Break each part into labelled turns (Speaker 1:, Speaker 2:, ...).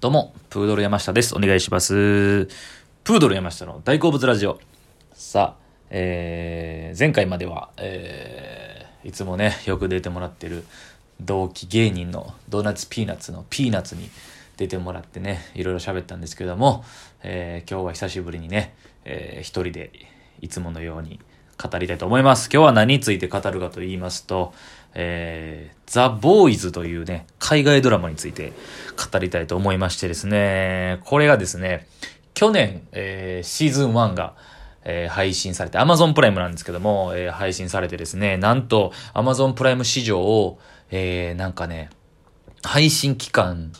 Speaker 1: どうも、プードル山下です。お願いします。プードル山下の大好物ラジオ。さあ、えー、前回までは、えー、いつもね、よく出てもらってる同期芸人のドーナツピーナッツのピーナッツに出てもらってね、いろいろ喋ったんですけども、えー、今日は久しぶりにね、えー、一人でいつものように語りたいと思います。今日は何について語るかと言いますと、えー、ザ・ボーイズというね、海外ドラマについて語りたいと思いましてですね、これがですね、去年、えー、シーズン1が、えー、配信されて、Amazon プライムなんですけども、えー、配信されてですね、なんと Amazon プライム市場を、えー、なんかね、配信期間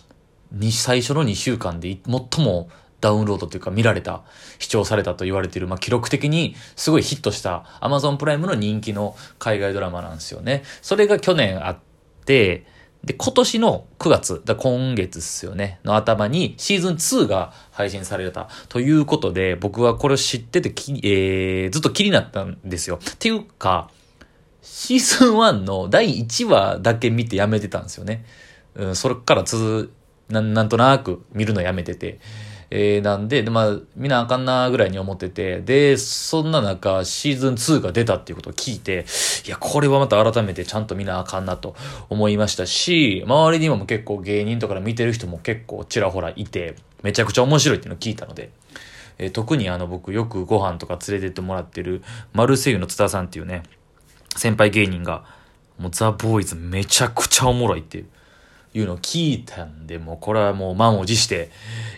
Speaker 1: に最初の2週間で最もダウンロードというか見られた、視聴されたと言われている、まあ、記録的にすごいヒットした Amazon プライムの人気の海外ドラマなんですよね。それが去年あって、で、今年の9月、だ今月ですよね、の頭にシーズン2が配信されたということで、僕はこれを知っててき、えー、ずっと気になったんですよ。っていうか、シーズン1の第1話だけ見てやめてたんですよね。うん、それからつな、なんとなく見るのやめてて。えー、なんで、で、まあ、見なあかんなぐらいに思ってて、で、そんな中、シーズン2が出たっていうことを聞いて、いや、これはまた改めてちゃんと見なあかんなと思いましたし、周りにも結構芸人とかで見てる人も結構ちらほらいて、めちゃくちゃ面白いっていうのを聞いたので、えー、特にあの僕よくご飯とか連れてってもらってる、マルセイユの津田さんっていうね、先輩芸人が、もうザ・ボーイズめちゃくちゃおもろいっていう。いうのを聞いたんで、もうこれはもう満を持して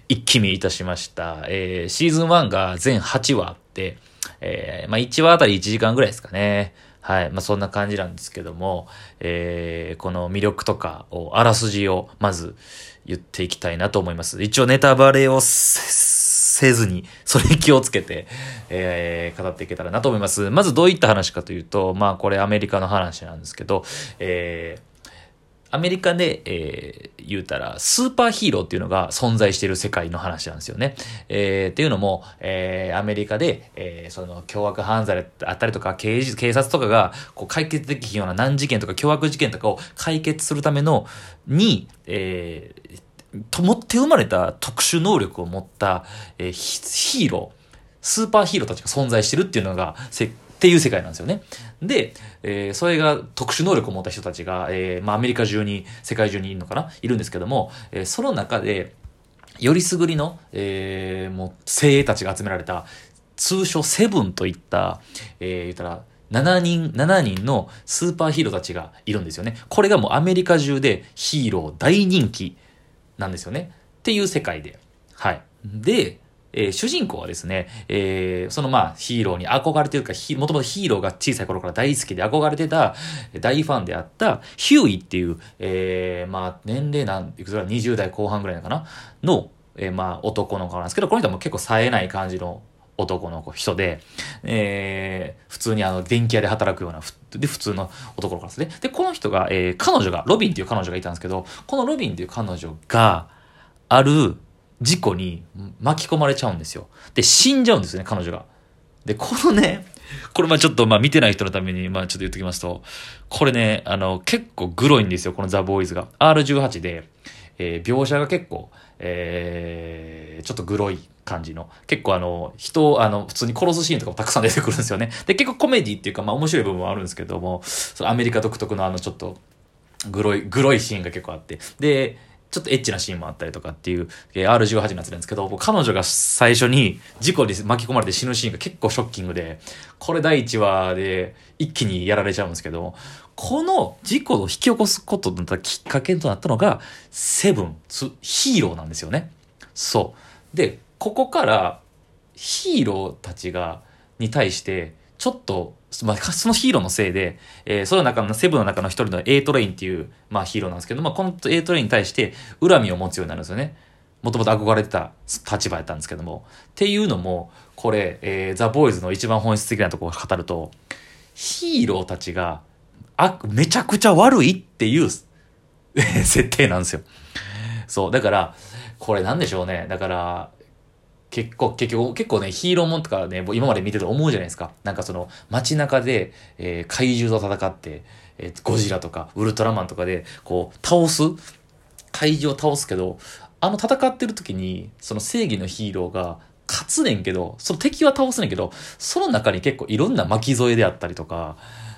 Speaker 1: 一気見いたしました。えー、シーズン1が全8話あって、えー、まあ1話あたり1時間ぐらいですかね。はい。まあそんな感じなんですけども、えー、この魅力とかを、あらすじをまず言っていきたいなと思います。一応ネタバレをせずに、それに気をつけて、えー、語っていけたらなと思います。まずどういった話かというと、まあこれアメリカの話なんですけど、えー、アメリカで、えー、言うたら、スーパーヒーローっていうのが存在している世界の話なんですよね。えー、っていうのも、えー、アメリカで、えー、その、凶悪犯罪あったりとか、警警察とかが、こう、解決できひんような難事件とか、凶悪事件とかを解決するための、に、えー、と持って生まれた特殊能力を持った、えー、ヒーロー、スーパーヒーローたちが存在してるっていうのが、っていう世界なんですよね。で、えー、それが特殊能力を持った人たちが、えー、まあアメリカ中に、世界中にいるのかな？いるんですけども、えー、その中で、よりすぐりの、えー、もう精鋭たちが集められた、通称セブンといった、えー、言ったら、7人、7人のスーパーヒーローたちがいるんですよね。これがもうアメリカ中でヒーロー大人気なんですよね。っていう世界で。はい。で、えー、主人公はですね、えー、そのまあヒーローに憧れてるか、もともとヒーローが小さい頃から大好きで憧れてた、大ファンであった、ヒューイっていう、えー、まあ年齢なん、いくつか20代後半ぐらいかな？の、えー、まあ男の子なんですけど、この人も結構冴えない感じの男の子、人で、えー、普通にあの、電気屋で働くような、で、普通の男の子ですね。で、この人が、えー、彼女が、ロビンっていう彼女がいたんですけど、このロビンっていう彼女が、ある、事故に巻き込まれちゃうんですよ。で、死んじゃうんですね、彼女が。で、このね、これまあちょっとまあ見てない人のためにまあちょっと言っておきますと、これね、あの、結構グロいんですよ、このザ・ボーイズが。R18 で、えー、描写が結構、えー、ちょっとグロい感じの、結構あの、人をあの、普通に殺すシーンとかもたくさん出てくるんですよね。で、結構コメディっていうかまあ面白い部分もあるんですけども、そのアメリカ独特のあのちょっと、グロい、グロいシーンが結構あって。で、ちょっとエッチなシーンもあったりとかっていう、えー、R18 のやつなんですけど、彼女が最初に事故に巻き込まれて死ぬシーンが結構ショッキングで、これ第1話で一気にやられちゃうんですけど、この事故を引き起こすことだったきっかけとなったのが、セブン、ヒーローなんですよね。そう。で、ここからヒーローたちが、に対して、ちょっと、まあ、そのヒーローのせいで、えー、その中の、セブンの中の一人の A トレインっていう、まあヒーローなんですけど、まあこの A トレインに対して恨みを持つようになるんですよね。もともと憧れてた立場やったんですけども。っていうのも、これ、えー、ザ・ボーイズの一番本質的なところを語ると、ヒーローたちが、あ、めちゃくちゃ悪いっていう設定なんですよ。そう。だから、これなんでしょうね。だから、結構、結局、結構ね、ヒーローもんとかね、今まで見てて思うじゃないですか。なんかその、街中で、えー、怪獣と戦って、えー、ゴジラとか、ウルトラマンとかで、こう、倒す？怪獣を倒すけど、あの戦ってる時に、その正義のヒーローが勝つねんけど、その敵は倒すねんけど、その中に結構いろんな巻き添えであったりとか、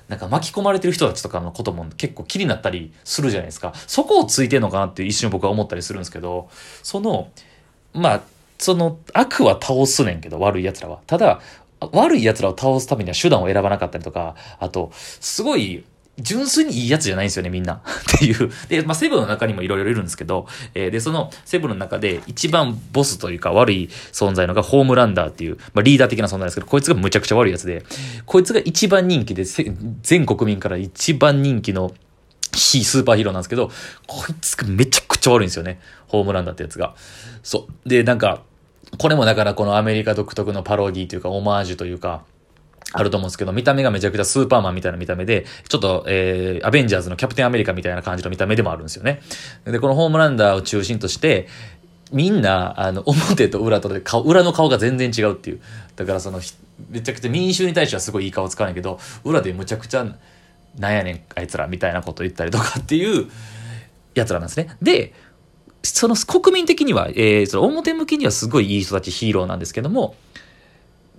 Speaker 1: なんか巻き込まれてる人たちとかのことも結構気になったりするじゃないですか。そこをついてんのかなって一瞬僕は思ったりするんですけど、その、まあ、その悪は倒すねんけど、悪い奴らは。ただ、悪い奴らを倒すためには手段を選ばなかったりとか、あと、すごい、純粋にいいやつじゃないんですよね、みんな。っていう。で、まあ、セブンの中にもいろいろいるんですけど、えー、で、そのセブンの中で一番ボスというか悪い存在のがホームランダーっていう、まあ、リーダー的な存在ですけど、こいつがむちゃくちゃ悪いやつで、こいつが一番人気で、全国民から一番人気の非スーパーヒーローなんですけど、こいつがめちゃちゃ悪いんですよね。ホームランダーってやつが。そう。で、なんか、これもだからこのアメリカ独特のパロディというか、オマージュというか、あると思うんですけど、見た目がめちゃくちゃスーパーマンみたいな見た目で、ちょっと、えー、アベンジャーズのキャプテンアメリカみたいな感じの見た目でもあるんですよね。で、このホームランダーを中心として、みんな、あの、表と裏とで顔、裏の顔が全然違うっていう。だからその、めちゃくちゃ民衆に対してはすごいいい顔使わないけど、裏でむちゃくちゃ、なんやねん、あいつら、みたいなこと言ったりとかっていうやつらなんですね。で、その国民的には、えー、その表向きにはすごいいい人たちヒーローなんですけども、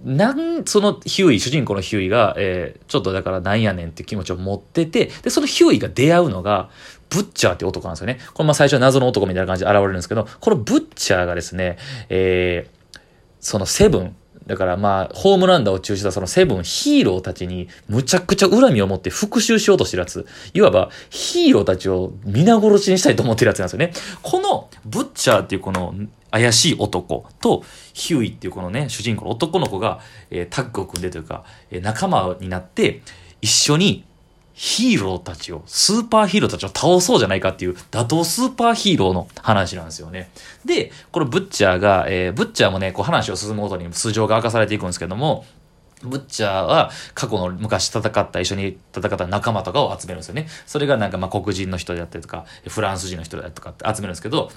Speaker 1: なん、そのヒューイ、主人公のヒューイが、えー、ちょっとだからなんやねんって気持ちを持ってて、で、そのヒューイが出会うのが、ブッチャーって男なんですよね。これまあ最初は謎の男みたいな感じで現れるんですけど、このブッチャーがですね、えー、そのセブン、だからまあ、ホームランダーを中止したそのセブンヒーローたちにむちゃくちゃ恨みを持って復讐しようとしてるやつ。いわばヒーローたちを皆殺しにしたいと思ってるやつなんですよね。このブッチャーっていうこの怪しい男とヒューイっていうこのね、主人公の男の子が、えー、タッグを組んでというか、えー、仲間になって一緒にヒーローたちを、スーパーヒーローたちを倒そうじゃないかっていう、打倒スーパーヒーローの話なんですよね。で、このブッチャーが、えー、ブッチャーもね、こう話を進むごとに素性が明かされていくんですけども、ブッチャーは過去の昔戦った一緒に戦った仲間とかを集めるんですよね。それがなんかまあ黒人の人であったりとか、フランス人の人であったりとかって集めるんですけど、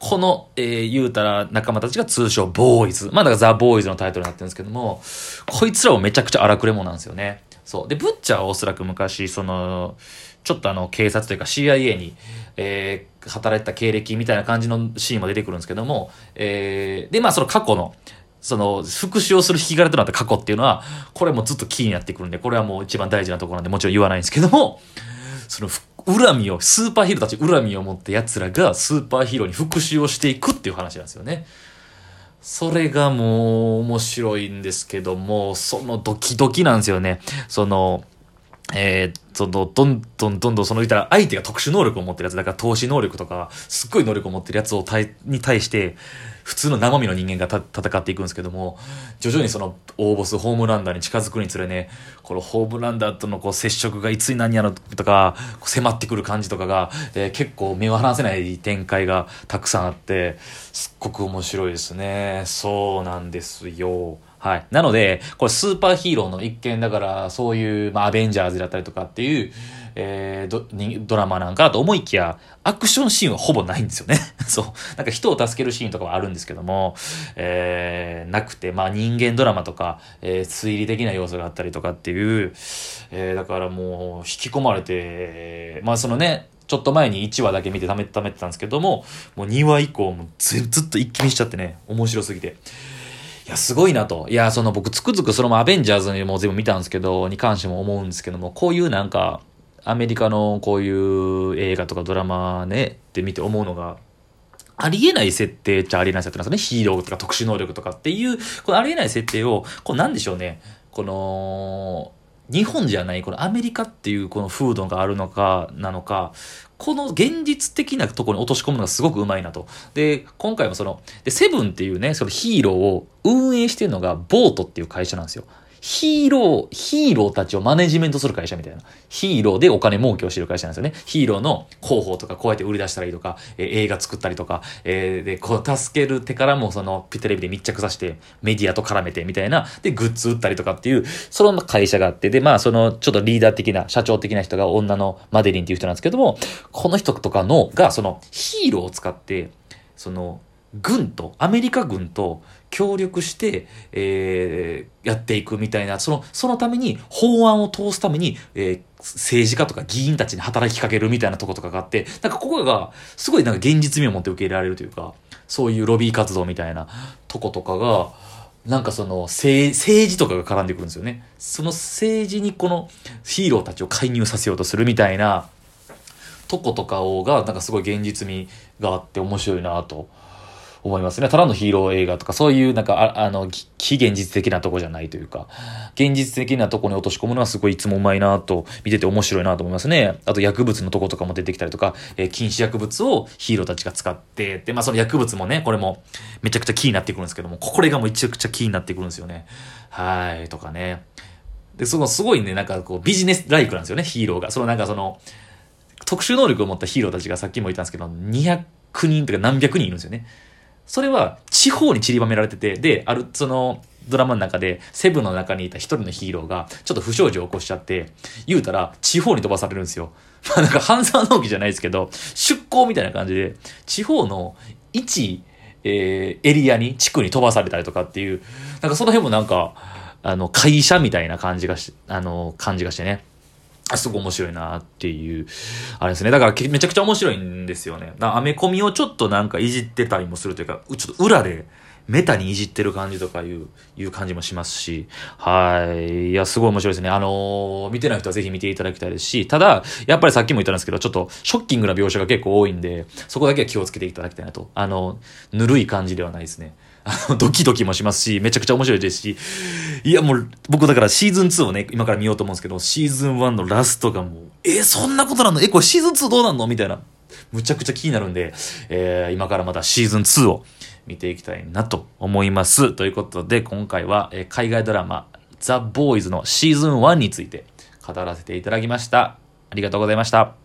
Speaker 1: この、えー、言うたら仲間たちが通称ボーイズ。まあだからザ・ボーイズのタイトルになってるんですけども、こいつらもめちゃくちゃ荒くれ者なんですよね。そう。で、ブッチャーはおそらく昔、その、ちょっとあの、警察というか CIA に、えー、働いた経歴みたいな感じのシーンも出てくるんですけども、えー、で、まあその過去の、その、復讐をする引き金となった過去っていうのは、これもずっと気になってくるんで、これはもう一番大事なところなんで、もちろん言わないんですけども、その、恨みを、スーパーヒーローたち恨みを持った奴らがスーパーヒーローに復讐をしていくっていう話なんですよね。それがもう面白いんですけども、そのドキドキなんですよね。その、えー、その、どんどんどんどん、その言ったら相手が特殊能力を持ってるやつ、だから投資能力とか、すっごい能力を持ってるやつを対、に対して、普通の生身の人間が戦っていくんですけども、徐々にその大ボスホームランダーに近づくにつれね、このホームランダーとのこう接触がいつに何やろとか、迫ってくる感じとかが、えー、結構目を離せない展開がたくさんあって、すっごく面白いですね。そうなんですよ。はい。なので、これスーパーヒーローの一見だから、そういう、まあ、アベンジャーズだったりとかっていう、えー、ドドラマなんかと思いきや、アクションシーンはほぼないんですよね。そう。なんか人を助けるシーンとかはあるんですけども、えー、なくて、まあ人間ドラマとか、えー、推理的な要素があったりとかっていう、えー、だからもう引き込まれて、まあそのね、ちょっと前に1話だけ見てためためてたんですけども、もう2話以降もずずっと一気見しちゃってね、面白すぎて。いや、すごいなと。いや、その僕つくづくそのアベンジャーズにも全部見たんですけど、に関しても思うんですけども、こういうなんか、アメリカのこういう映画とかドラマね、って見て思うのが、ありえない設定っちゃありえない設定なんですよね。ヒーローとか特殊能力とかっていう、このありえない設定を、こうなんでしょうね。この、日本じゃない、このアメリカっていうこの風土があるのか、なのか、この現実的なところに落とし込むのがすごくうまいなと。で、今回もその、で、セブンっていうね、そのヒーローを運営してるのがボートっていう会社なんですよ。ヒーロー、ヒーローたちをマネジメントする会社みたいな。ヒーローでお金儲けをしてる会社なんですよね。ヒーローの広報とかこうやって売り出したりとか、えー、映画作ったりとか、えー、で、こう助ける手からもそのテレビで密着させてメディアと絡めてみたいな、で、グッズ売ったりとかっていう、その会社があって、で、まあそのちょっとリーダー的な、社長的な人が女のマデリンっていう人なんですけども、この人とかの、がそのヒーローを使って、その、軍と、アメリカ軍と協力して、えー、やっていくみたいな、その、そのために法案を通すために、えー、政治家とか議員たちに働きかけるみたいなとことかがあって、なんかここが、すごいなんか現実味を持って受け入れられるというか、そういうロビー活動みたいなとことかが、なんかその政政治とかが絡んでくるんですよね。その政治にこのヒーローたちを介入させようとするみたいなとことかをが、なんかすごい現実味があって面白いなと思いますね。ただのヒーロー映画とか、そういうなんか、あの、非現実的なとこじゃないというか、現実的なとこに落とし込むのはすごいいつもうまいなと、見てて面白いなと思いますね。あと薬物のとことかも出てきたりとか、えー、禁止薬物をヒーローたちが使って、で、まあその薬物もね、これもめちゃくちゃキーになってくるんですけども、これがもうめちゃくちゃキーになってくるんですよね。はい、とかね。で、そのすごいね、なんかこうビジネスライクなんですよね、ヒーローが。そのなんかその、特殊能力を持ったヒーローたちがさっきも言ったんですけど、200人とか何百人いるんですよね。それは地方に散りばめられてて、で、ある、その、ドラマの中で、セブンの中にいた一人のヒーローが、ちょっと不祥事を起こしちゃって、言うたら、地方に飛ばされるんですよ。まあなんか、半沢直樹じゃないですけど、出向みたいな感じで、地方の一、えー、エリアに、地区に飛ばされたりとかっていう、なんかその辺もなんか、あの、会社みたいな感じがし、あの、感じがしてね。あ、すごい面白いなっていう、あれですね。だからめちゃくちゃ面白いんですよね。アメコミをちょっとなんかいじってたりもするというか、ちょっと裏で、メタにいじってる感じとかいう、いう感じもしますし、はい。いや、すごい面白いですね。あのー、見てない人はぜひ見ていただきたいですし、ただ、やっぱりさっきも言ったんですけど、ちょっとショッキングな描写が結構多いんで、そこだけは気をつけていただきたいなと。あの、ぬるい感じではないですね。あの、ドキドキもしますし、めちゃくちゃ面白いですし、いやもう、僕だからシーズン2をね、今から見ようと思うんですけど、シーズン1のラストがもう、えそんなことなの？え、これシーズン2どうなんの？みたいな。むちゃくちゃ気になるんで、えー、今からまたシーズン2を見ていきたいなと思います。ということで、今回は、えー、海外ドラマ、ザ・ボーイズのシーズン1について語らせていただきました。ありがとうございました。